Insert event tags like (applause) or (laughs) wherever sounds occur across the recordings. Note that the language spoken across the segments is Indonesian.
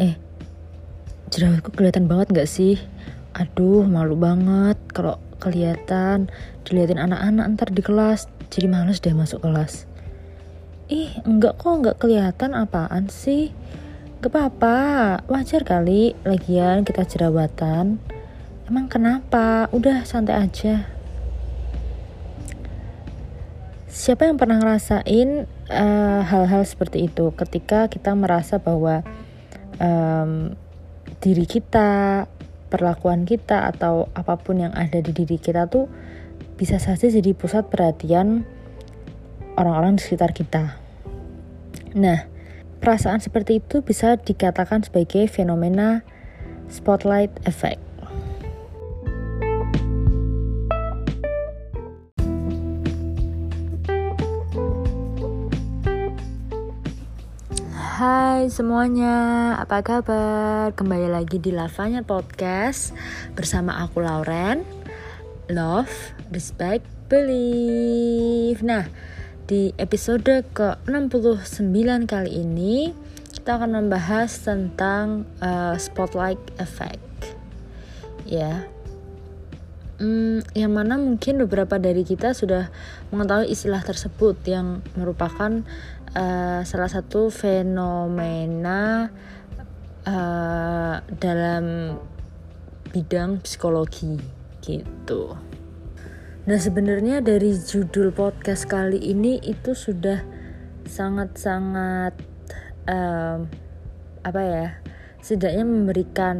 Eh, jerawatku kelihatan banget gak sih? Aduh, malu banget kalau kelihatan diliatin anak-anak ntar di kelas. Jadi males deh masuk kelas. Ih, enggak kok enggak kelihatan apaan sih? Gak apa-apa, wajar kali. Lagian kita jerawatan. Emang kenapa? Udah santai aja. Siapa yang pernah ngerasain eh, hal-hal uh, seperti itu ketika kita merasa bahwa um, diri kita, perlakuan kita atau apa pun yang ada di diri kita tuh bisa saja jadi pusat perhatian orang-orang di sekitar kita. Nah, perasaan seperti itu bisa dikatakan sebagai fenomena spotlight effect. Hai semuanya, apa kabar? Kembali lagi di Lavanya Podcast bersama aku Lauren. Love, respect, believe. Nah, di episode ke-69 kali ini kita akan membahas tentang uh, spotlight effect. Ya. Hmm, yang mana mungkin beberapa dari kita sudah mengetahui istilah tersebut yang merupakan uh, salah satu fenomena uh, dalam bidang psikologi gitu. Nah sebenarnya dari judul podcast kali ini itu sudah sangat-sangat um, apa ya setidaknya memberikan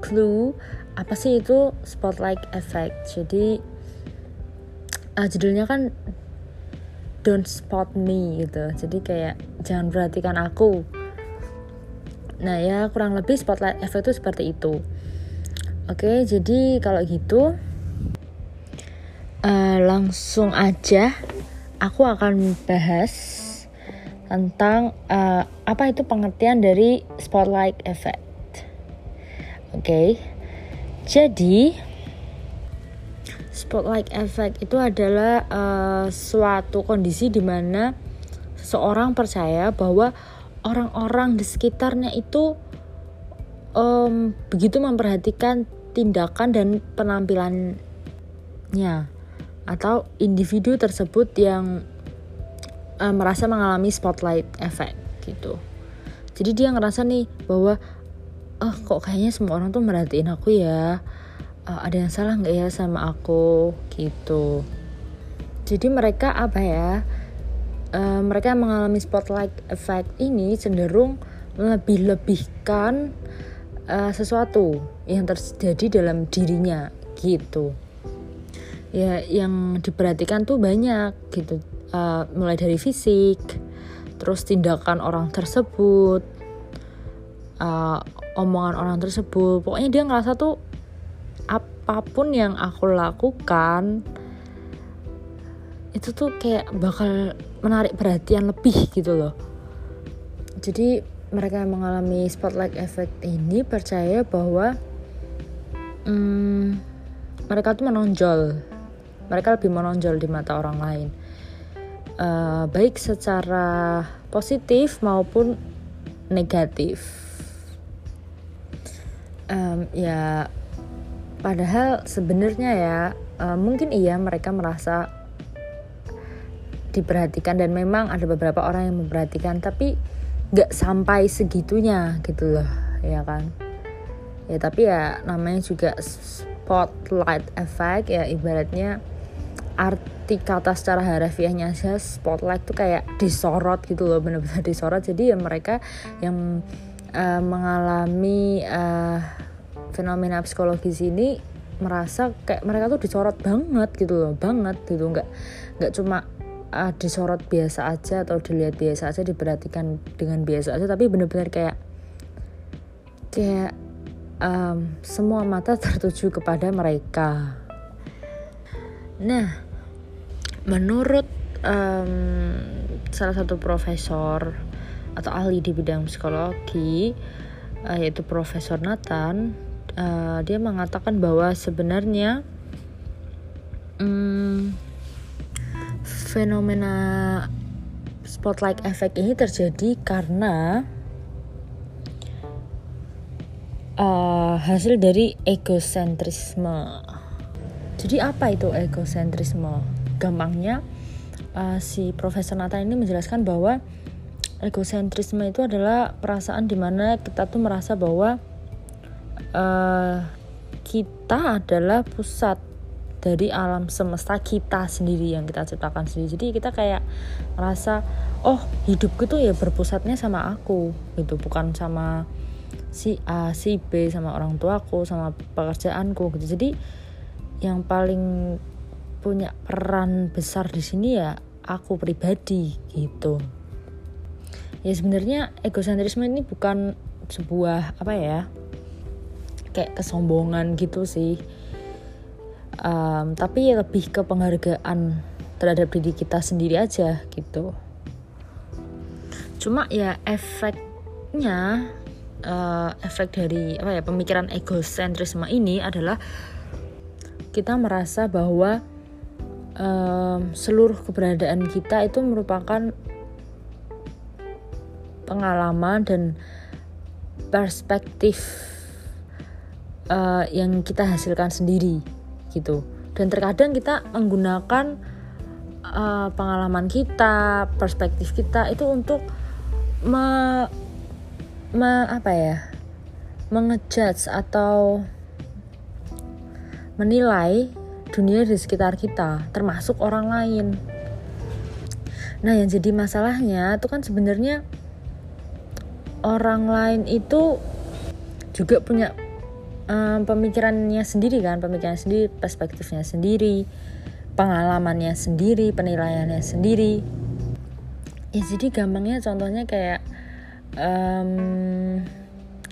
clue apa sih itu spotlight effect. Jadi uh, judulnya kan don't spot me gitu. Jadi kayak jangan perhatikan aku. Nah ya kurang lebih spotlight effect itu seperti itu. Oke jadi kalau gitu uh, langsung aja aku akan bahas tentang uh, apa itu pengertian dari spotlight effect. Oke jadi spotlight effect itu adalah uh, suatu kondisi di mana seseorang percaya bahwa orang-orang di sekitarnya itu um, begitu memperhatikan tindakan dan penampilannya atau individu tersebut yang uh, merasa mengalami spotlight effect gitu. Jadi dia ngerasa nih bahwa oh kok kayaknya semua orang tuh merhatiin aku ya uh, ada yang salah nggak ya sama aku? Gitu. Jadi mereka apa ya uh, mereka mengalami spotlight effect ini cenderung lebih-lebihkan uh, sesuatu yang terjadi dalam dirinya gitu. Ya yang diperhatikan tuh banyak gitu. Uh, mulai dari fisik terus tindakan orang tersebut uh, omongan orang tersebut. Pokoknya dia ngerasa tuh apa pun yang aku lakukan itu tuh kayak bakal menarik perhatian lebih gitu loh. Jadi mereka yang mengalami spotlight effect ini percaya bahwa hmm, mereka tuh menonjol. Mereka lebih menonjol di mata orang lain. Uh, baik secara positif maupun negatif. Um, ya Padahal sebenarnya ya uh, mungkin iya mereka merasa diperhatikan dan memang ada beberapa orang yang memperhatikan tapi nggak sampai segitunya gitu loh ya kan? Ya tapi ya namanya juga spotlight effect ya ibaratnya arti kata secara harafiahnya saja spotlight tuh kayak disorot gitu loh benar-benar disorot. Jadi ya mereka yang uh, mengalami uh, fenomena psikologis ini merasa kayak mereka tuh disorot banget gitu loh banget gitu. Nggak nggak cuma uh, disorot biasa aja atau dilihat biasa aja diperhatikan dengan biasa aja tapi bener-bener kayak kayak um, semua mata (laughs) tertuju kepada mereka. Nah menurut um, salah satu profesor atau ahli di bidang psikologi uh, yaitu Profesor Nathan uh, dia mengatakan bahwa sebenarnya um, fenomena spotlight effect ini terjadi karena uh, hasil dari egosentrisme. Jadi apa itu egosentrisme? Gampangnya uh, si Profesor Nathan ini menjelaskan bahwa egosentrisme itu adalah perasaan di mana kita tuh merasa bahwa uh, kita adalah pusat dari alam semesta kita sendiri yang kita ciptakan sendiri. Jadi kita kayak merasa oh hidupku tuh ya berpusatnya sama aku gitu. Bukan sama si A si B sama orang tuaku sama pekerjaanku gitu. Jadi yang paling punya peran besar di sini ya aku pribadi gitu. Ya sebenarnya egosentrisme ini bukan sebuah apa ya kayak kesombongan gitu sih. Um, tapi ya lebih ke penghargaan terhadap diri kita sendiri aja gitu. Cuma ya efeknya uh, efek dari apa ya pemikiran egosentrisme ini adalah kita merasa bahwa um, seluruh keberadaan kita itu merupakan pengalaman dan perspektif uh, yang kita hasilkan sendiri gitu. Dan terkadang kita menggunakan uh, pengalaman kita perspektif kita itu untuk me, me apa ya mengejudge atau menilai dunia di sekitar kita termasuk orang lain. Nah yang jadi masalahnya itu kan sebenarnya orang lain itu juga punya um, pemikirannya sendiri kan pemikirannya sendiri perspektifnya sendiri pengalamannya sendiri penilaiannya sendiri. Ya jadi gampangnya contohnya kayak um,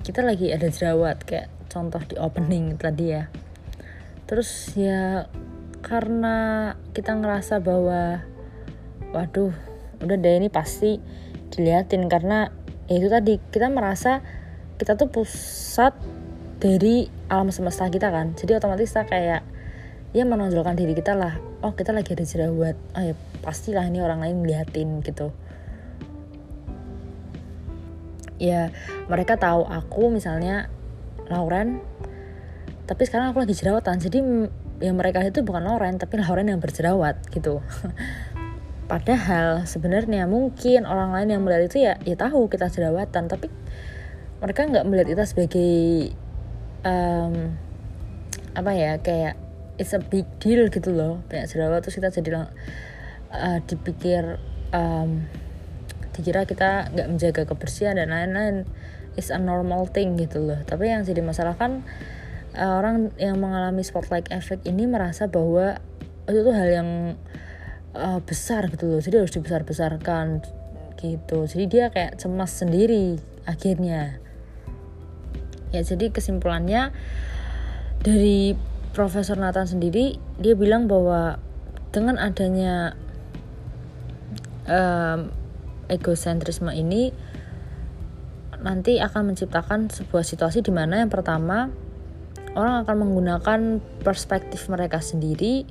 kita lagi ada jerawat kayak contoh di opening tadi ya. Terus ya karena kita ngerasa bahwa waduh udah deh ini pasti diliatin. Karena ya itu tadi kita merasa kita tuh pusat dari alam semesta kita kan. Jadi otomatis kita kayak ya menonjolkan diri kita lah. Oh kita lagi ada jerawat oh ya pastilah ini orang lain ngeliatin gitu. Ya mereka tahu aku misalnya Lauren tapi sekarang aku lagi jerawatan. Jadi yang mereka itu bukan Lauren tapi Lauren yang berjerawat gitu. (laughs) Padahal sebenarnya mungkin orang lain yang melihat itu ya ya tahu kita jerawatan, tapi mereka nggak melihat kita sebagai um, apa ya kayak it's a big deal gitu loh banyak jerawat terus kita jadi uh, dipikir um, dikira kita nggak menjaga kebersihan dan lain-lain. Is a normal thing gitu loh. Tapi yang jadi masalah kan uh, orang yang mengalami spotlight effect ini merasa bahwa itu tuh hal yang uh, besar gitu loh. Jadi harus dibesar-besarkan gitu. Jadi dia kayak cemas sendiri akhirnya ya jadi kesimpulannya dari Profesor Nathan sendiri dia bilang bahwa dengan adanya um, egosentrisme ini nanti akan menciptakan sebuah situasi di mana yang pertama orang akan menggunakan perspektif mereka sendiri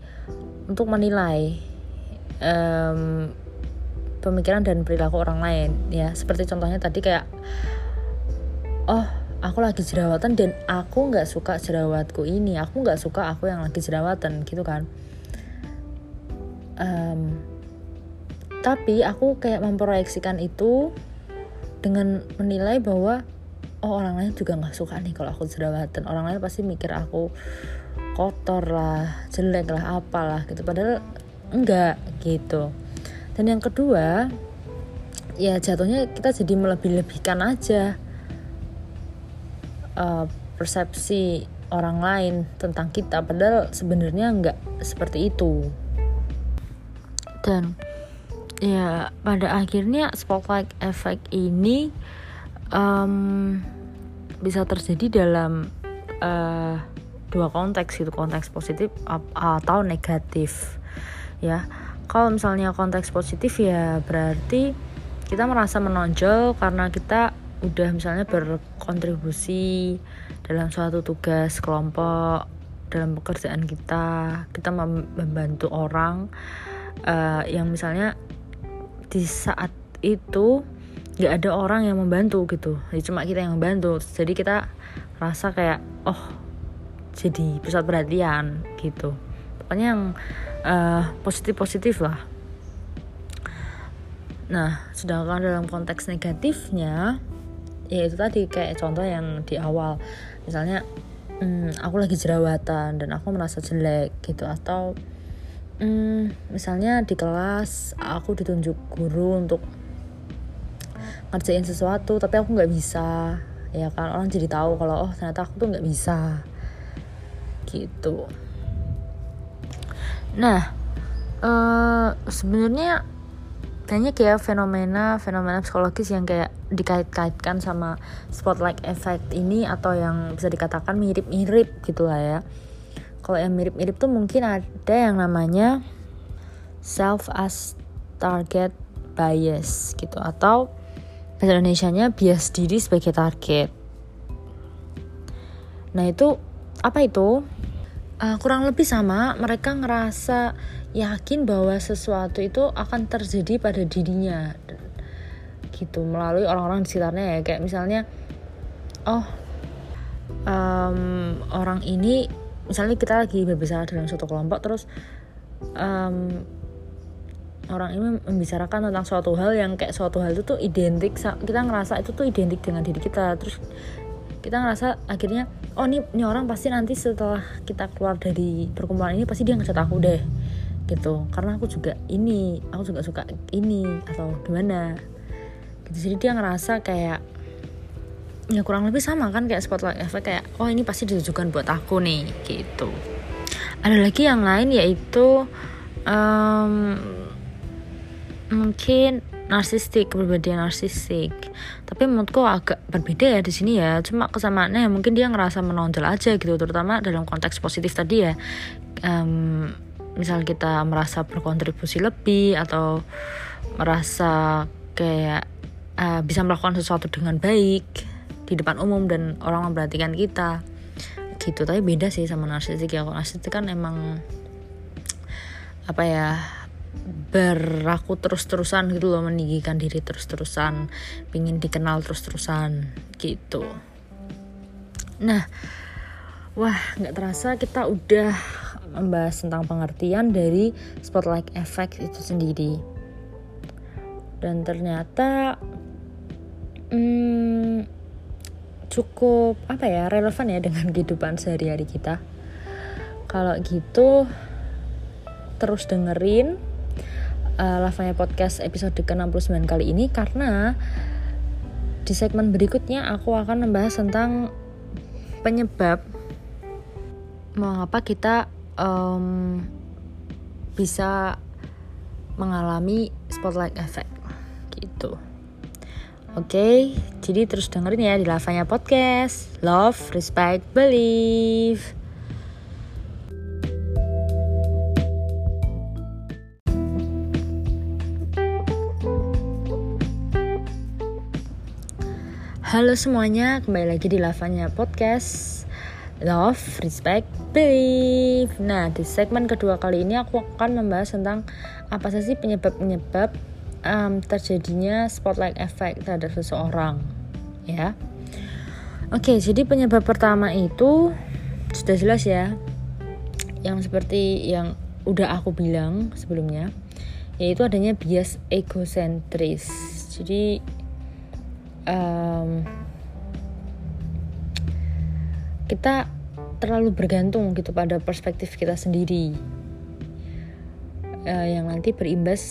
untuk menilai um, pemikiran dan perilaku orang lain ya. Seperti contohnya tadi kayak oh aku lagi jerawatan dan aku nggak suka jerawatku ini. Aku nggak suka aku yang lagi jerawatan gitu kan. Um, tapi aku kayak memproyeksikan itu dengan menilai bahwa oh orang lain juga nggak suka nih kalau aku jerawatan. Orang lain pasti mikir aku kotor lah jelek lah apalah gitu. Padahal enggak gitu. Dan yang kedua ya jatuhnya kita jadi melebih-lebihkan aja uh, persepsi orang lain tentang kita padahal sebenarnya enggak seperti itu. Dan ya pada akhirnya spotlight effect ini um, bisa terjadi dalam uh, dua konteks itu konteks positif atau negatif ya. Kalau misalnya konteks positif ya berarti kita merasa menonjol karena kita udah misalnya berkontribusi dalam suatu tugas kelompok dalam pekerjaan kita kita membantu orang uh, yang misalnya di saat itu nggak ada orang yang membantu gitu. Ya cuma kita yang membantu. Jadi kita rasa kayak oh jadi pusat perhatian gitu. Pokoknya yang uh, positif positif lah. Nah sedangkan dalam konteks negatifnya ya itu tadi kayak contoh yang di awal. Misalnya hmm, aku lagi jerawatan dan aku merasa jelek gitu. Atau hmm, misalnya di kelas aku ditunjuk guru untuk ngerjain sesuatu tapi aku nggak bisa. Ya kan orang jadi tahu kalau oh ternyata aku tuh nggak bisa. Gitu. Nah uh, sebenarnya kayaknya kayak fenomena fenomena psikologis yang kayak dikait-kaitkan sama spotlight effect ini atau yang bisa dikatakan mirip-mirip gitu lah ya. Kalau yang mirip-mirip tuh mungkin ada yang namanya self as target bias gitu atau bahasa Indonesia-nya bias diri sebagai target. Nah itu apa itu? Uh, kurang lebih sama mereka ngerasa yakin bahwa sesuatu itu akan terjadi pada dirinya. Gitu melalui orang-orang di sekitarnya ya. Kayak misalnya oh um, orang ini misalnya kita lagi berbicara dalam suatu kelompok terus um, orang ini membicarakan tentang suatu hal yang kayak suatu hal itu tuh identik kita ngerasa itu tuh identik dengan diri kita. Terus kita ngerasa akhirnya oh ini ini orang pasti nanti setelah kita keluar dari perkumpulan ini pasti dia ngecat aku deh gitu. Karena aku juga ini aku juga suka ini atau gimana. Gitu. Jadi dia ngerasa kayak ya kurang lebih sama kan kayak spotlight effect kayak oh ini pasti ditujukan buat aku nih gitu. Ada lagi yang lain yaitu um, mungkin narsistik kepribadian narsistik. Tapi menurutku agak berbeda ya di sini ya. Cuma kesamaannya mungkin dia ngerasa menonjol aja gitu terutama dalam konteks positif tadi ya. Um, misal kita merasa berkontribusi lebih atau merasa kayak uh, bisa melakukan sesuatu dengan baik di depan umum dan orang memperhatikan kita gitu. Tapi beda sih sama narsistik ya. Kalau narsistik kan emang apa ya beraku terus-terusan gitu loh meninggikan diri terus-terusan pingin dikenal terus-terusan gitu. Nah wah nggak terasa kita udah membahas tentang pengertian dari spotlight effect itu sendiri. Dan ternyata hmm, cukup apa ya relevan ya dengan kehidupan sehari-hari kita. Kalau gitu terus dengerin uh, Lavanya Podcast episode ke-69 kali ini karena di segmen berikutnya aku akan membahas tentang penyebab mengapa kita um, bisa mengalami spotlight effect gitu. Oke, okay, jadi terus dengerin ya di Lavanya Podcast. Love, respect, believe. Halo semuanya, kembali lagi di Lavanya Podcast. Love, respect, believe. Nah, di segmen kedua kali ini aku akan membahas tentang apa sih penyebab-penyebab um, terjadinya spotlight effect terhadap seseorang ya oke jadi penyebab pertama itu sudah jelas ya yang seperti yang udah aku bilang sebelumnya yaitu adanya bias egosentris jadi um, kita terlalu bergantung gitu pada perspektif kita sendiri uh, yang nanti berimbas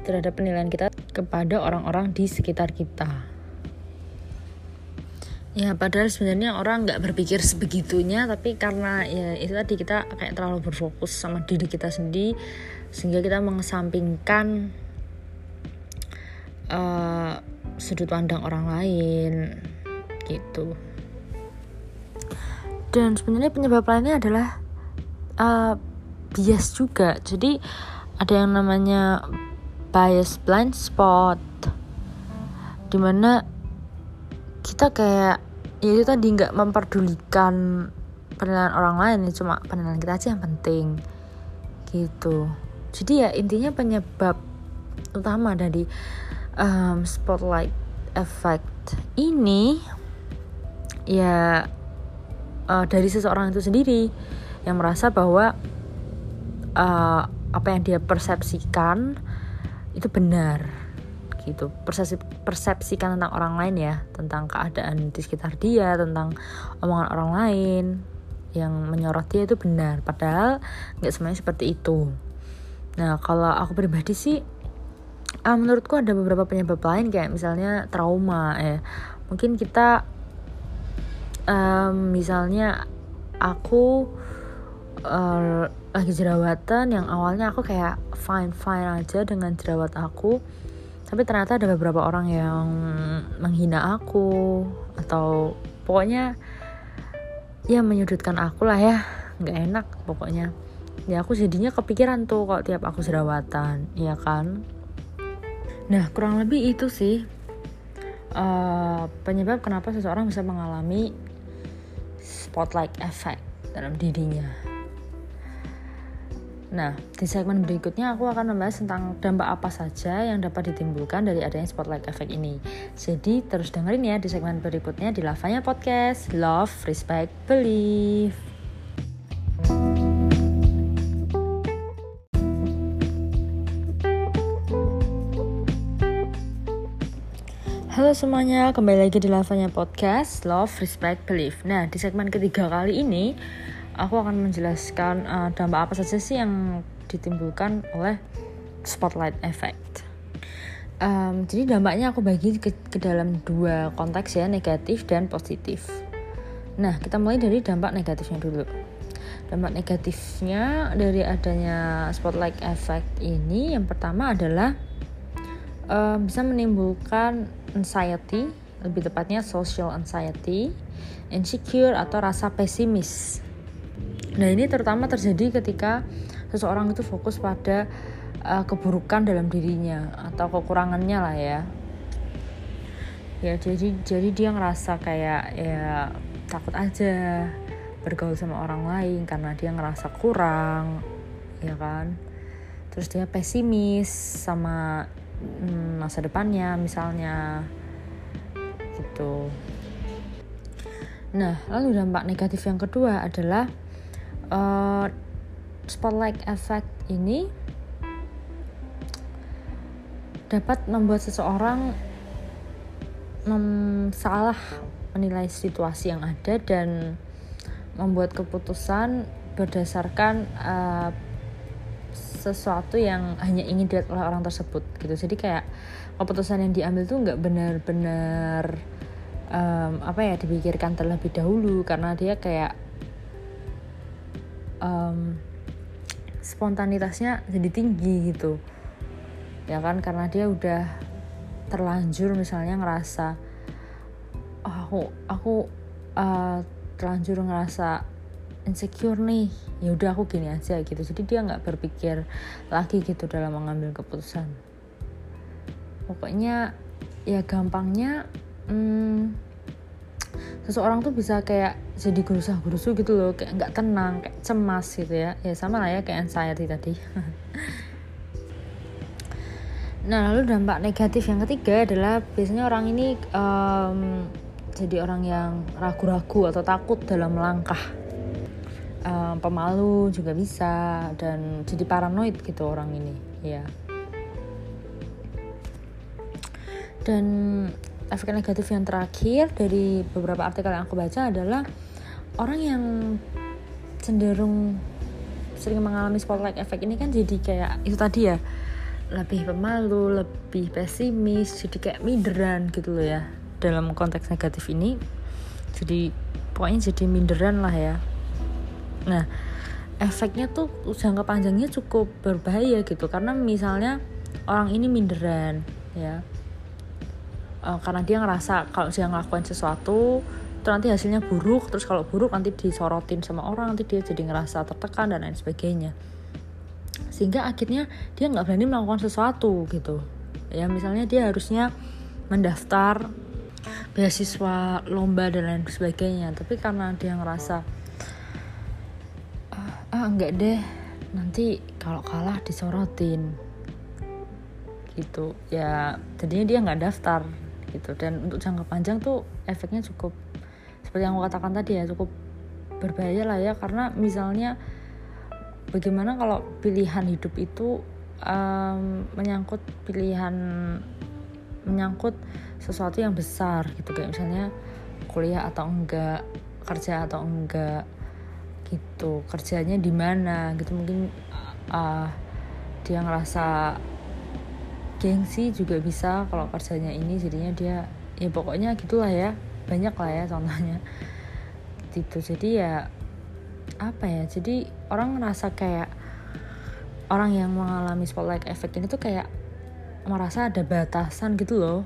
terhadap penilaian kita kepada orang-orang di sekitar kita. Ya padahal sebenarnya orang nggak berpikir sebegitunya tapi karena ya itu tadi kita kayak terlalu berfokus sama diri kita sendiri sehingga kita mengesampingkan uh, sudut pandang orang lain gitu. Dan sebenarnya penyebab lainnya adalah uh, bias juga. Jadi ada yang namanya bias blind spot di mana kita kayak ya itu tadi nggak memperdulikan penilaian orang lain ya cuma penilaian kita aja yang penting gitu jadi ya intinya penyebab utama dari um, spotlight effect ini ya uh, dari seseorang itu sendiri yang merasa bahwa uh, apa yang dia persepsikan itu benar gitu. Persepsi persepsikan tentang orang lain ya tentang keadaan di sekitar dia tentang omongan orang lain yang menyorot dia itu benar. Padahal nggak semuanya seperti itu. Nah kalau aku pribadi sih uh, menurutku ada beberapa penyebab lain kayak misalnya trauma ya mungkin kita um, misalnya aku uh, lagi jerawatan yang awalnya aku kayak fine fine aja dengan jerawat aku. Tapi ternyata ada beberapa orang yang menghina aku atau pokoknya ya menyudutkan aku lah ya. Nggak enak pokoknya. Ya aku jadinya kepikiran tuh kok tiap aku jerawatan ya kan? Nah kurang lebih itu sih uh, penyebab kenapa seseorang bisa mengalami spotlight effect dalam dirinya. Nah, di segmen berikutnya aku akan membahas tentang dampak apa saja yang dapat ditimbulkan dari adanya spotlight effect ini. Jadi, terus dengerin ya di segmen berikutnya di Lavanya Podcast Love, Respect, Believe. Halo semuanya, kembali lagi di Lavanya Podcast Love, Respect, Believe. Nah, di segmen ketiga kali ini aku akan menjelaskan uh, dampak apa saja sih yang ditimbulkan oleh spotlight effect. Um, jadi dampaknya aku bagi ke, ke dalam dua konteks ya, negatif dan positif. Nah, kita mulai dari dampak negatifnya dulu. Dampak negatifnya dari adanya spotlight effect ini yang pertama adalah uh, bisa menimbulkan anxiety, lebih tepatnya social anxiety, insecure atau rasa pesimis. Nah, ini terutama terjadi ketika seseorang itu fokus pada uh, keburukan dalam dirinya atau kekurangannya lah ya. Ya, jadi jadi dia ngerasa kayak ya takut aja bergaul sama orang lain karena dia ngerasa kurang, ya kan? Terus dia pesimis sama Hmm, masa depannya misalnya. Gitu. Nah lalu dampak negatif yang kedua adalah uh, spotlight effect ini dapat membuat seseorang salah menilai situasi yang ada dan membuat keputusan berdasarkan uh, sesuatu yang hanya ingin dilihat oleh orang tersebut gitu. Jadi kayak keputusan yang diambil tuh nggak benar-benar um, apa ya dipikirkan terlebih dahulu karena dia kayak um, spontanitasnya jadi tinggi gitu. Ya kan karena dia udah terlanjur misalnya ngerasa oh, aku aku uh, terlanjur ngerasa insecure nih. Ya udah aku gini aja gitu. Jadi dia nggak berpikir lagi gitu dalam mengambil keputusan. Pokoknya ya gampangnya hmm, seseorang tuh bisa kayak jadi gerusah gerusu gitu loh. Kayak nggak tenang kayak cemas gitu ya. Ya sama lah ya kayak anxiety tadi. (laughs) Nah lalu dampak negatif yang ketiga adalah biasanya orang ini um, jadi orang yang ragu-ragu atau takut dalam melangkah um, pemalu juga bisa dan jadi paranoid gitu orang ini ya dan efek negatif yang terakhir dari beberapa artikel yang aku baca adalah orang yang cenderung sering mengalami spotlight effect ini kan jadi kayak itu tadi ya lebih pemalu, lebih pesimis, jadi kayak minderan gitu loh ya dalam konteks negatif ini. Jadi pokoknya jadi minderan lah ya Nah, efeknya tuh jangka panjangnya cukup berbahaya gitu. Karena misalnya orang ini minderan ya. Uh, karena dia ngerasa kalau dia ngelakuin sesuatu itu nanti hasilnya buruk. Terus kalau buruk nanti disorotin sama orang nanti dia jadi ngerasa tertekan dan lain sebagainya. Sehingga akhirnya dia nggak berani melakukan sesuatu gitu. Ya misalnya dia harusnya mendaftar beasiswa lomba dan lain sebagainya. Tapi karena dia ngerasa ah enggak deh. Nanti kalau kalah disorotin. Gitu. Ya jadinya dia nggak daftar gitu. Dan untuk jangka panjang tuh efeknya cukup seperti yang aku katakan tadi ya cukup berbahaya lah ya. Karena misalnya bagaimana kalau pilihan hidup itu um, menyangkut pilihan menyangkut sesuatu yang besar gitu. Kayak misalnya kuliah atau enggak kerja atau enggak gitu kerjanya di mana gitu. Mungkin uh, dia ngerasa gengsi juga bisa kalau kerjanya ini jadinya dia ya pokoknya gitulah ya banyak lah ya contohnya. Gitu. Jadi ya apa ya jadi orang ngerasa kayak orang yang mengalami spotlight effect ini tuh kayak merasa ada batasan gitu loh.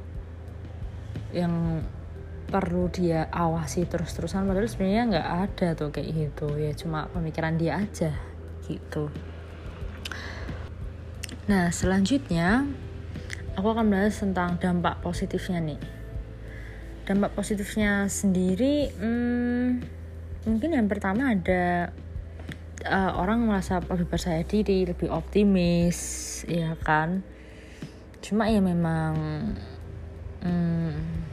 Yang perlu dia awasi terus-terusan padahal sebenarnya nggak ada tuh kayak gitu. Ya cuma pemikiran dia aja gitu. Nah selanjutnya aku akan bahas tentang dampak positifnya nih. Dampak positifnya sendiri hmm, mungkin yang pertama ada uh, orang merasa lebih percaya diri lebih optimis ya kan? Cuma ya memang hmm,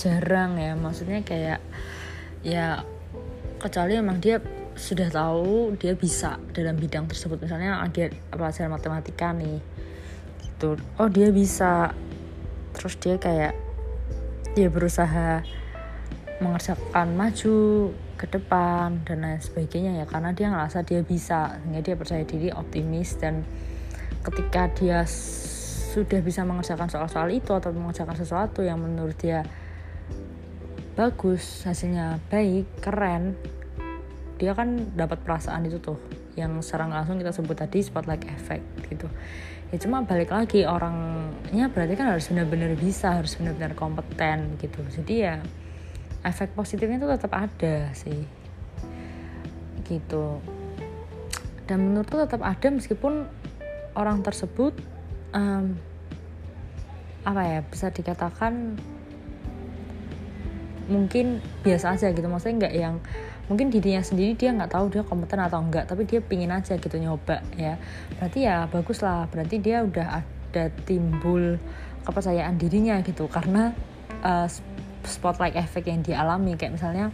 jarang ya maksudnya kayak ya kecuali memang dia sudah tahu dia bisa dalam bidang tersebut. Misalnya lagi pelajaran matematika nih gitu. Oh dia bisa. Terus dia kayak dia berusaha mengerjakan maju ke depan dan lain sebagainya ya karena dia ngerasa dia bisa. Sehingga dia percaya diri optimis dan ketika dia sudah bisa mengerjakan soal-soal itu atau mengerjakan sesuatu yang menurut dia bagus hasilnya baik keren. Dia kan dapat perasaan itu tuh yang sekarang langsung kita sebut tadi spotlight effect gitu. Ya cuma balik lagi orangnya berarti kan harus benar-benar bisa harus benar-benar kompeten gitu. Jadi ya efek positifnya itu tetap ada sih. Gitu. Dan menurutku tetap ada meskipun orang tersebut um, apa ya bisa dikatakan mungkin biasa aja gitu. Maksudnya nggak yang mungkin dirinya sendiri dia nggak tahu dia kompeten atau enggak tapi dia pingin aja gitu nyoba ya. Berarti ya bagus lah. Berarti dia udah ada timbul kepercayaan dirinya gitu. Karena uh, spotlight effect yang dialami. Kayak misalnya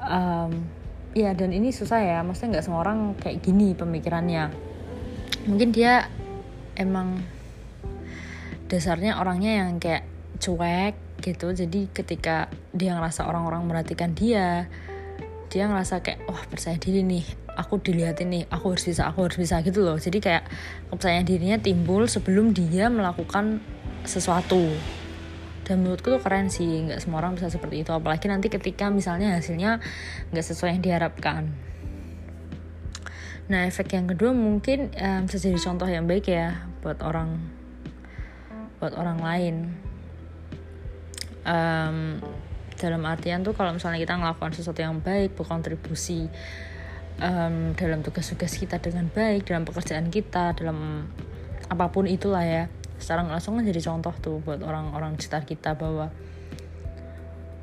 um, ya dan ini susah ya. Maksudnya nggak semua orang kayak gini pemikirannya. Mungkin dia emang dasarnya orangnya yang kayak cuek gitu. Jadi ketika dia ngerasa orang-orang merhatikan dia dia ngerasa kayak wah percaya diri nih. Aku dilihatin nih. Aku harus bisa aku harus bisa gitu loh. Jadi kayak kepercayaan dirinya timbul sebelum dia melakukan sesuatu. Dan menurutku tuh keren sih. Nggak semua orang bisa seperti itu. Apalagi nanti ketika misalnya hasilnya nggak sesuai yang diharapkan. Nah efek yang kedua mungkin um, bisa jadi contoh yang baik ya buat orang buat orang lain um, dalam artian tuh kalau misalnya kita melakukan sesuatu yang baik berkontribusi um, dalam tugas-tugas kita dengan baik dalam pekerjaan kita dalam apa pun itulah ya. Secara langsung kan jadi contoh tuh buat orang-orang sekitar kita bahwa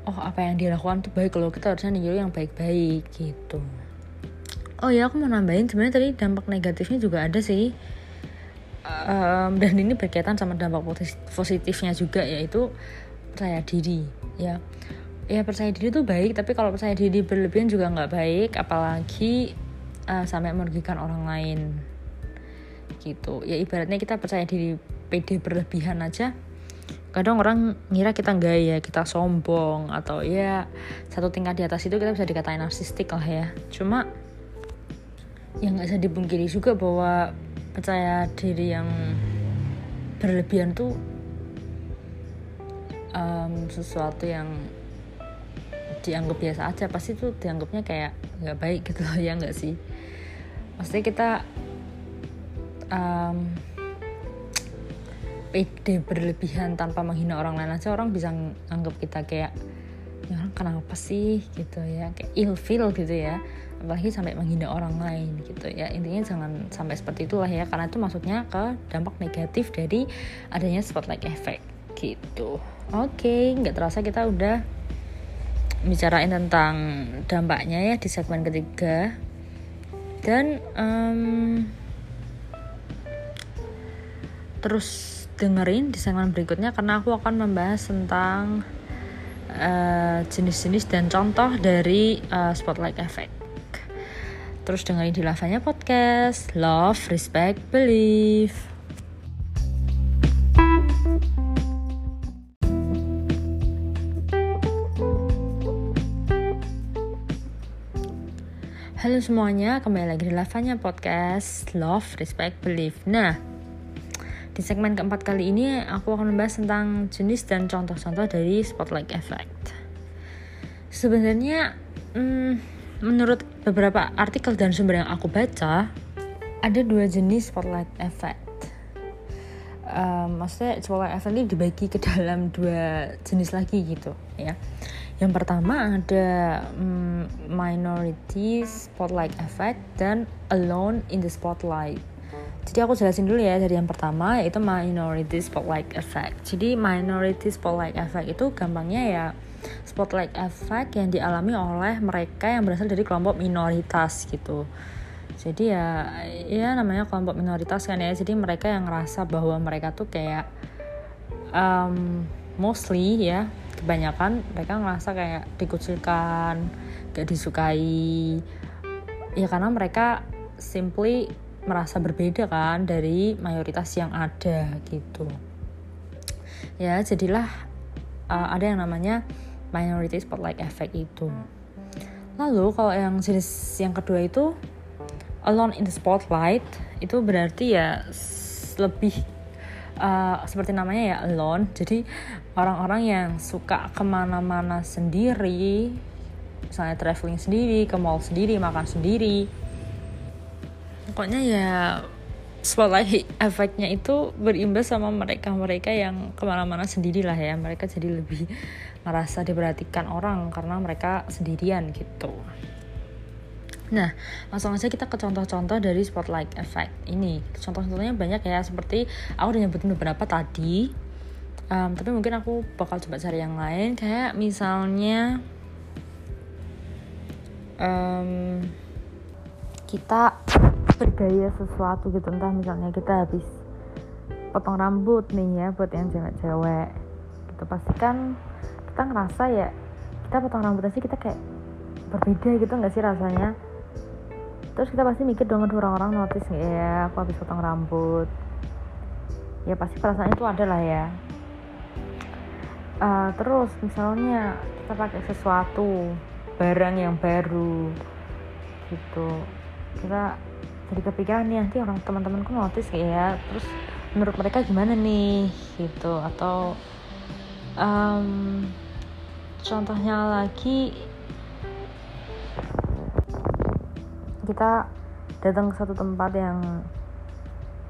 oh apa yang dilakukan tuh baik kalau kita harusnya niru yang baik-baik gitu. Oh ya aku mau nambahin sebenarnya tadi dampak negatifnya juga ada sih. Um, dan ini berkaitan sama dampak positifnya juga yaitu percaya diri ya. Ya percaya diri itu baik tapi kalau percaya diri berlebihan juga nggak baik apalagi uh, sampai merugikan orang lain. Gitu. Ya ibaratnya kita percaya diri pede berlebihan aja. Kadang orang ngira kita gaya kita sombong atau ya satu tingkat di atas itu kita bisa dikatain narsistik lah ya. Cuma yang nggak bisa dipungkiri juga bahwa percaya diri yang berlebihan tuh um, sesuatu yang dianggap biasa aja pasti tuh dianggapnya kayak nggak baik gitu loh ya nggak sih? Maksudnya kita um, pede berlebihan tanpa menghina orang lain aja orang bisa anggap kita kayak ya orang kenapa sih? gitu ya kayak ill feel gitu ya. Apalagi sampai menghina orang lain gitu ya. Intinya jangan sampai seperti itulah ya karena itu maksudnya ke dampak negatif dari adanya spotlight effect gitu oke okay, nggak terasa kita udah bicarain tentang dampaknya ya di segmen ketiga dan um, terus dengerin di segmen berikutnya karena aku akan membahas tentang uh, jenis-jenis uh, dan contoh dari uh, spotlight effect. Terus dengerin di lavanya podcast Love, Respect, Believe. Semuanya, kembali lagi di lavanya podcast Love, Respect, Believe. Nah, di segmen keempat kali ini aku akan membahas tentang jenis dan contoh-contoh dari spotlight effect. Sebenarnya, hmm, menurut beberapa artikel dan sumber yang aku baca, ada dua jenis spotlight effect. Um, maksudnya spotlight effect ini dibagi ke dalam dua jenis lagi gitu ya. Yang pertama ada um, minority spotlight effect dan alone in the spotlight. Jadi aku jelasin dulu ya dari yang pertama yaitu minority spotlight effect. Jadi minority spotlight effect itu gampangnya ya spotlight effect yang dialami oleh mereka yang berasal dari kelompok minoritas gitu jadi ya ya namanya kelompok minoritas kan ya jadi mereka yang ngerasa bahwa mereka tuh kayak um, mostly ya kebanyakan mereka ngerasa kayak dikucilkan gak disukai ya karena mereka simply merasa berbeda kan dari mayoritas yang ada gitu ya jadilah uh, ada yang namanya minority spotlight effect itu. Lalu kalau yang jenis yang kedua itu alone in the spotlight itu berarti ya lebih uh, seperti namanya ya alone. Jadi orang-orang yang suka ke mana-mana sendiri, misalnya traveling sendiri, ke mall sendiri, makan sendiri. Pokoknya ya spotlight efeknya itu berimbas sama mereka-mereka yang ke mana-mana sendiri lah ya mereka jadi lebih merasa diperhatikan orang karena mereka sendirian gitu Nah, langsung aja kita ke contoh-contoh dari spotlight effect ini. Contoh-contohnya banyak ya, seperti aku udah nyebutin beberapa tadi. Um, tapi mungkin aku bakal coba cari yang lain, kayak misalnya um, kita bergaya sesuatu gitu, entah misalnya kita habis potong rambut nih ya buat yang cewek-cewek. Gitu pasti kan kita ngerasa ya kita potong rambut aja kita kayak berbeda gitu nggak sih rasanya? Terus kita pasti mikir dong orang-orang notice ya aku habis potong rambut. Ya pasti perasaan itu ada lah ya uh, terus misalnya kita pakai sesuatu barang yang baru gitu. Kita jadi kepikiran nih nanti orang teman-temanku notice ya terus menurut mereka gimana nih gitu. Atau um, contohnya lagi kita datang ke satu tempat yang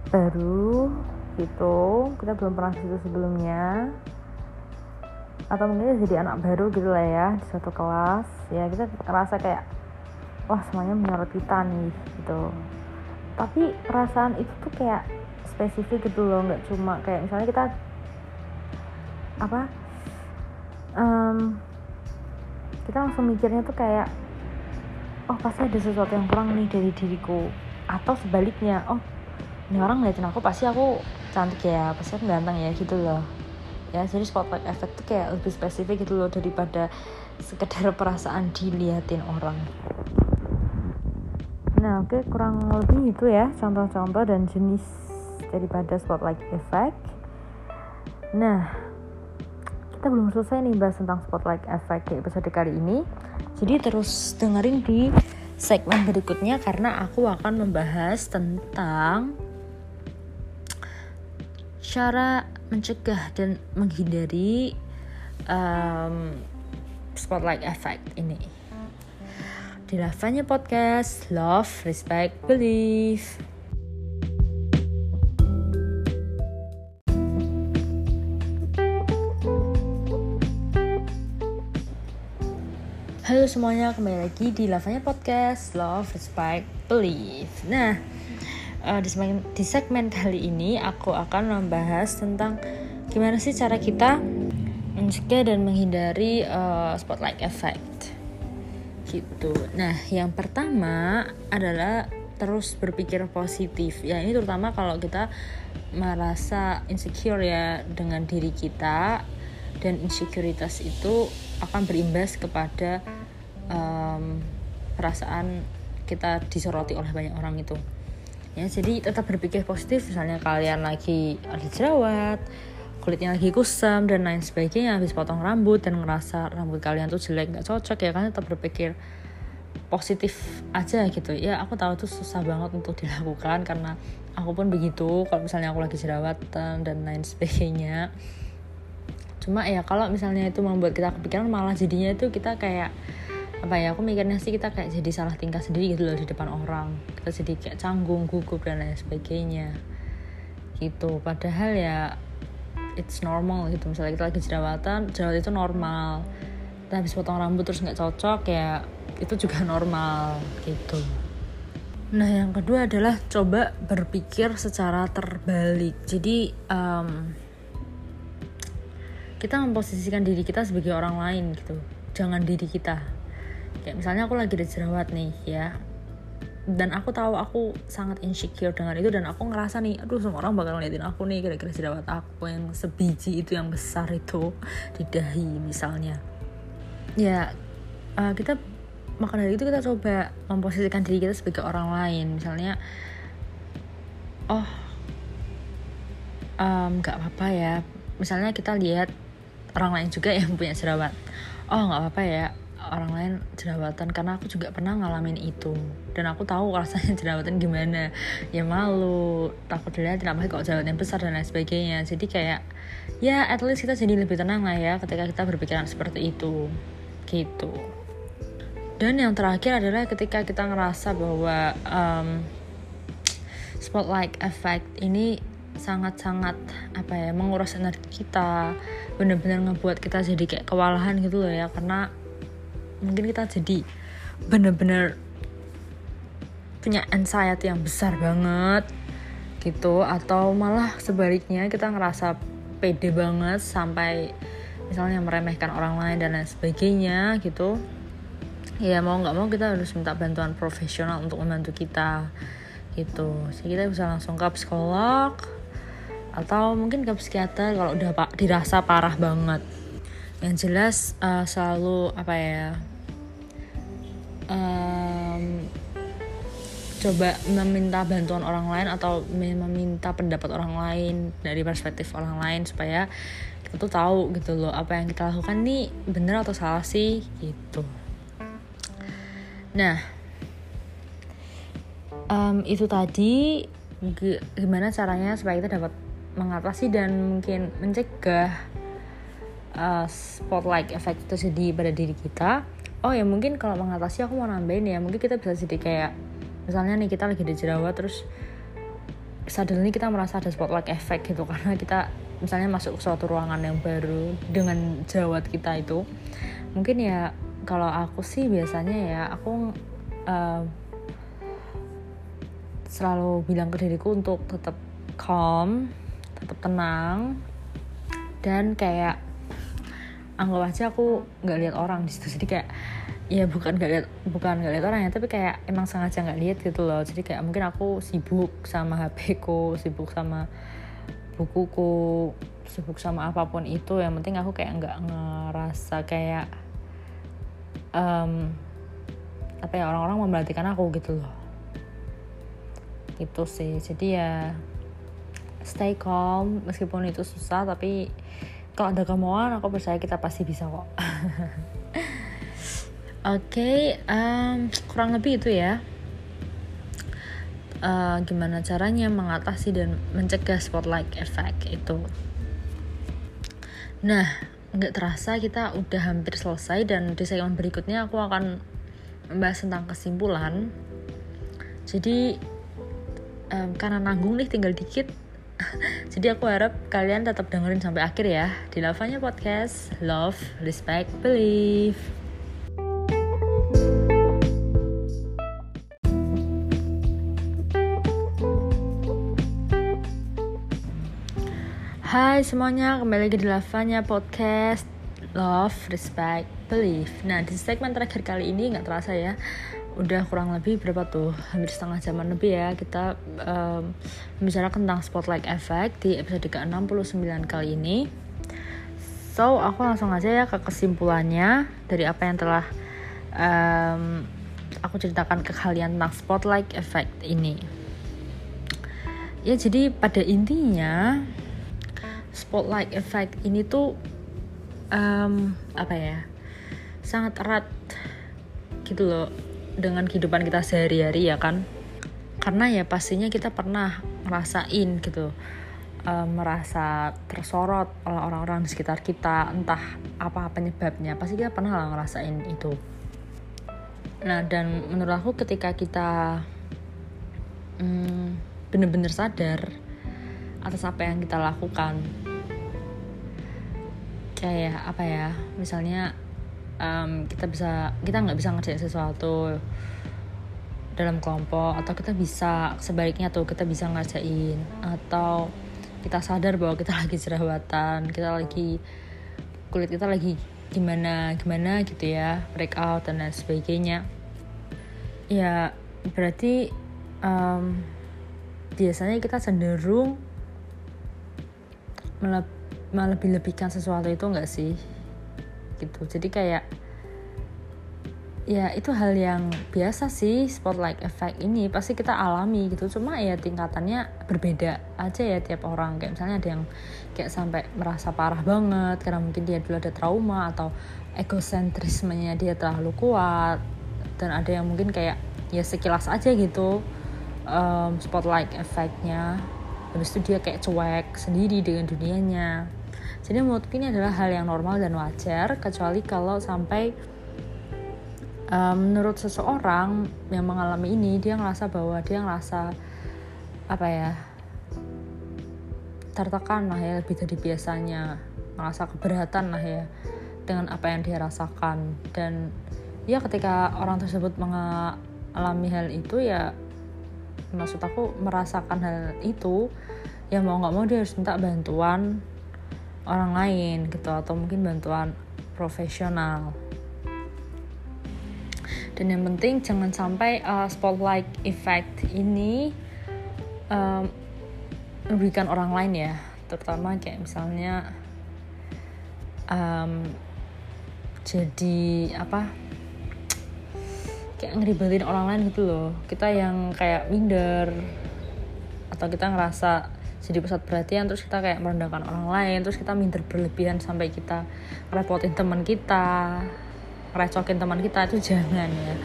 baru gitu. Kita belum pernah situ sebelumnya atau mungkin jadi anak baru gitu lah ya di suatu kelas. Ya kita ngerasa kayak wah semuanya menurut kita nih gitu. Tapi perasaan itu tuh kayak spesifik gitu loh nggak cuma kayak misalnya kita apa um, kita langsung mikirnya tuh kayak oh pasti ada sesuatu yang kurang nih dari diriku. Atau sebaliknya oh ini orang ngeliatin aku pasti aku cantik ya pasti aku ganteng ya gitu loh ya jadi spotlight effect tuh kayak lebih spesifik gitu loh daripada sekedar perasaan diliatin orang nah oke okay, kurang lebih itu ya contoh-contoh dan jenis daripada spotlight effect nah kita belum selesai nih bahas tentang spotlight effect di episode kali ini. Jadi terus dengerin di segmen berikutnya karena aku akan membahas tentang cara mencegah dan menghindari um, spotlight effect ini. Di Lavanya Podcast, Love, Respect, Believe. Halo semuanya, kembali lagi di Lavanya Podcast Love, Respect, Believe Nah, uh, di, segmen, di segmen kali ini aku akan membahas tentang Gimana sih cara kita mencegah dan menghindari uh, spotlight effect. Gitu. Nah, yang pertama adalah terus berpikir positif. Ya ini terutama kalau kita merasa insecure ya dengan diri kita dan insekuritas itu akan berimbas kepada um, perasaan kita disoroti oleh banyak orang itu ya jadi tetap berpikir positif misalnya kalian lagi ada jerawat kulitnya lagi kusam dan lain sebagainya habis potong rambut dan ngerasa rambut kalian tuh jelek nggak cocok ya kan tetap berpikir positif aja gitu. Ya aku tahu itu susah banget untuk dilakukan karena aku pun begitu kalau misalnya aku lagi jerawatan dan lain sebagainya. Cuma ya kalau misalnya itu membuat kita kepikiran malah jadinya itu kita kayak apa ya aku mikirnya sih kita kayak jadi salah tingkah sendiri gitu loh di depan orang. Kita jadi kayak canggung gugup dan lain sebagainya. Gitu. Padahal ya it's normal gitu. Misalnya kita lagi jerawatan jerawat itu normal. Kita habis potong rambut terus nggak cocok ya itu juga (laughs) normal gitu. Nah yang kedua adalah coba berpikir secara terbalik. Jadi um, kita memposisikan diri kita sebagai orang lain gitu. Jangan diri kita kayak misalnya aku lagi ada jerawat nih ya. Dan aku tahu aku sangat insecure dengan itu dan aku ngerasa nih aduh semua orang bakal ngeliatin aku nih kira-kira jerawat aku yang sebiji itu yang besar itu di dahi misalnya. Ya uh, kita maka dari itu kita coba memposisikan diri kita sebagai orang lain. Misalnya oh nggak um, apa-apa ya. Misalnya kita lihat orang lain juga yang punya jerawat. Oh nggak apa-apa ya orang lain jerawatan karena aku juga pernah ngalamin itu. Dan aku tahu rasanya (laughs) jerawatan gimana. Ya malu takut dilihatin apa kok jerawatan besar dan lain sebagainya. Jadi kayak ya at least kita jadi lebih tenang lah ya ketika kita berpikiran seperti itu. Gitu. Dan yang terakhir adalah ketika kita ngerasa bahwa um, spotlight effect ini sangat-sangat apa ya menguras energi kita benar-benar ngebuat kita jadi kayak kewalahan gitu loh ya. Karena mungkin kita jadi benar-benar punya anxiety yang besar banget gitu. Atau malah sebaliknya kita ngerasa pede banget sampai misalnya meremehkan orang lain dan lain sebagainya gitu. Ya mau nggak mau kita harus minta bantuan profesional untuk membantu kita gitu. Jadi kita bisa langsung ke psikolog atau mungkin ke psikiater kalau udah dirasa parah banget. Yang jelas uh, selalu apa ya um, coba meminta bantuan orang lain atau meminta pendapat orang lain dari perspektif orang lain supaya kita tuh tahu gitu loh apa yang kita lakukan nih bener atau salah sih gitu Nah, um, itu tadi gimana caranya supaya kita dapat mengatasi dan mungkin mencegah uh, spotlight effect itu jadi pada diri kita. Oh ya mungkin kalau mengatasi aku mau nambahin ya mungkin kita bisa jadi kayak misalnya nih kita lagi di jerawat terus suddenly kita merasa ada spotlight effect gitu (laughs) karena kita misalnya masuk ke suatu ruangan yang baru dengan jerawat kita itu mungkin ya kalau aku sih biasanya ya aku uh, selalu bilang ke diriku untuk tetap calm tetap tenang dan kayak anggap aja aku nggak lihat orang di situ. Jadi kayak ya bukan nggak lihat bukan nggak lihat orang ya tapi kayak emang sengaja nggak lihat gitu loh. Jadi kayak mungkin aku sibuk sama HP ku sibuk sama bukuku sibuk sama apa pun itu. Yang penting aku kayak nggak ngerasa kayak um, apa ya orang-orang memperhatikan aku gitu loh. Gitu sih. Jadi ya stay calm. Meskipun itu susah tapi kalau ada kemauan aku percaya kita pasti bisa kok. (laughs) Oke okay, um, kurang lebih itu ya. Uh, gimana caranya mengatasi dan mencegah spotlight effect itu. Nah nggak terasa kita udah hampir selesai dan di segmen berikutnya aku akan membahas tentang kesimpulan. Jadi um, karena nanggung nih tinggal dikit jadi aku harap kalian tetap dengerin sampai akhir ya. Di Lavanya Podcast Love, Respect, Believe. Hai semuanya, kembali lagi di Lavanya Podcast Love, Respect, Believe. Nah di segmen terakhir kali ini nggak terasa ya udah kurang lebih berapa tuh? Hampir setengah jaman lebih ya kita um, bicara tentang spotlight effect di episode ke-69 kali ini. So aku langsung aja ya ke kesimpulannya dari apa yang telah um, aku ceritakan ke kalian tentang spotlight effect ini. Ya jadi pada intinya spotlight effect ini tuh um, apa ya sangat erat gitu loh dengan kehidupan kita sehari-hari ya kan? Karena ya pastinya kita pernah ngerasain gitu uh, merasa tersorot oleh orang-orang di sekitar kita entah apa penyebabnya. Pasti kita pernah lah ngerasain itu. Nah dan menurut aku ketika kita hmm, bener-bener sadar atas apa yang kita lakukan kayak apa ya misalnya um, kita bisa kita nggak bisa ngerjain sesuatu dalam kelompok atau kita bisa sebaliknya tuh kita bisa ngerjain atau kita sadar bahwa kita (laughs) lagi jerawatan kita lagi kulit kita lagi gimana gimana gitu ya breakout dan lain sebagainya. Ya berarti um, biasanya kita cenderung melebih-lebihkan sesuatu itu enggak sih gitu. Jadi kayak ya itu hal yang biasa sih spotlight effect ini. Pasti kita alami gitu. Cuma ya tingkatannya berbeda aja ya tiap orang. Kayak misalnya ada yang kayak sampai merasa parah banget karena mungkin dia dulu ada trauma atau egosentrismenya dia terlalu kuat. Dan ada yang mungkin kayak ya sekilas aja gitu um, spotlight effectnya. Habis itu dia kayak cuek sendiri dengan dunianya jadi menurutku ini adalah hal yang normal dan wajar kecuali kalau sampai um, menurut seseorang yang mengalami ini dia ngerasa bahwa dia ngerasa apa ya tertekan lah ya lebih dari biasanya. Merasa keberatan lah ya dengan apa yang dia rasakan. Dan ya ketika orang tersebut mengalami hal itu ya maksud aku merasakan hal itu ya mau nggak mau dia harus minta bantuan orang lain gitu atau mungkin bantuan profesional. Dan yang penting jangan sampai uh, spotlight effect ini um, orang lain ya. Terutama kayak misalnya um, jadi apa kayak ngeribetin orang lain gitu loh. Kita yang kayak minder atau kita ngerasa jadi pusat perhatian terus kita kayak merendahkan orang lain terus kita minder berlebihan sampai kita repotin teman kita recokin teman kita itu jangan ya.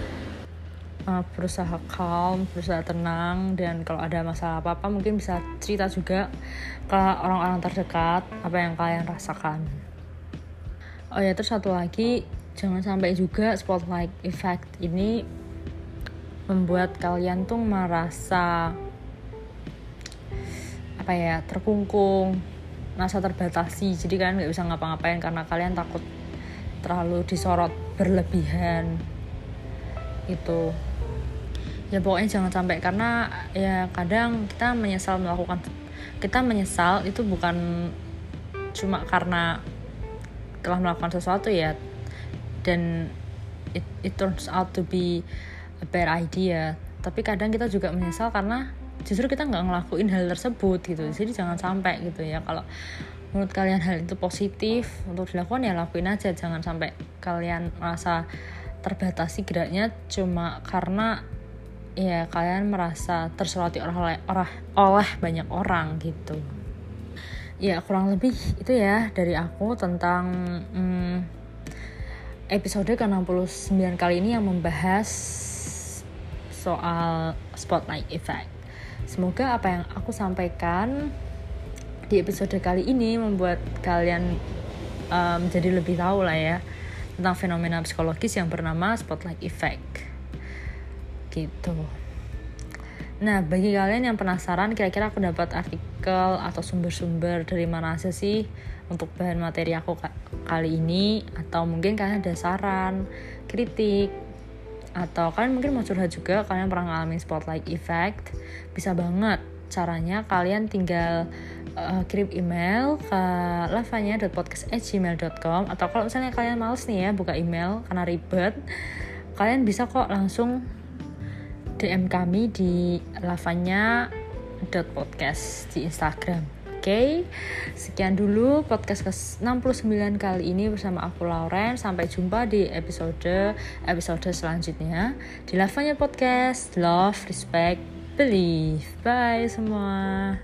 Uh, berusaha calm berusaha tenang dan kalau ada masalah apa apa mungkin bisa cerita juga ke orang-orang terdekat apa yang kalian rasakan. Oh ya terus satu lagi jangan sampai juga spotlight effect ini membuat kalian tuh merasa apa ya terkungkung merasa terbatasi. Jadi kalian nggak bisa ngapa-ngapain karena kalian takut terlalu disorot berlebihan. Itu ya pokoknya jangan sampai karena ya kadang kita menyesal melakukan kita menyesal itu bukan cuma karena telah melakukan sesuatu ya. Dan it, it turns out to be a bad idea. Tapi kadang kita juga menyesal karena justru kita nggak ngelakuin hal tersebut gitu. Jadi jangan sampai gitu ya. Kalau menurut kalian hal itu positif untuk dilakukan ya lakuin aja. Jangan sampai kalian merasa terbatasi geraknya cuma karena ya kalian merasa tersoroti oleh, oleh, oleh banyak orang gitu. Ya kurang lebih itu ya dari aku tentang hmm, episode ke-69 kali ini yang membahas soal spotlight effect. Semoga apa yang aku sampaikan di episode kali ini membuat kalian um, lebih tahu lah ya tentang fenomena psikologis yang bernama spotlight effect. Gitu. Nah, bagi kalian yang penasaran kira-kira aku dapat artikel atau sumber-sumber dari mana aja sih untuk bahan materi aku kali ini atau mungkin kalian ada saran, kritik atau kalian mungkin mau curhat juga kalian pernah ngalamin spotlight effect bisa banget caranya kalian tinggal uh, kirim email ke lavanya.podcast@gmail.com atau kalau misalnya kalian males nih ya buka email karena ribet kalian bisa kok langsung DM kami di lavanya podcast di Instagram. Oke, okay? sekian dulu podcast ke-69 kali ini bersama aku Lauren. Sampai jumpa di episode episode selanjutnya di Lavanya Podcast. Love, respect, believe. Bye semua.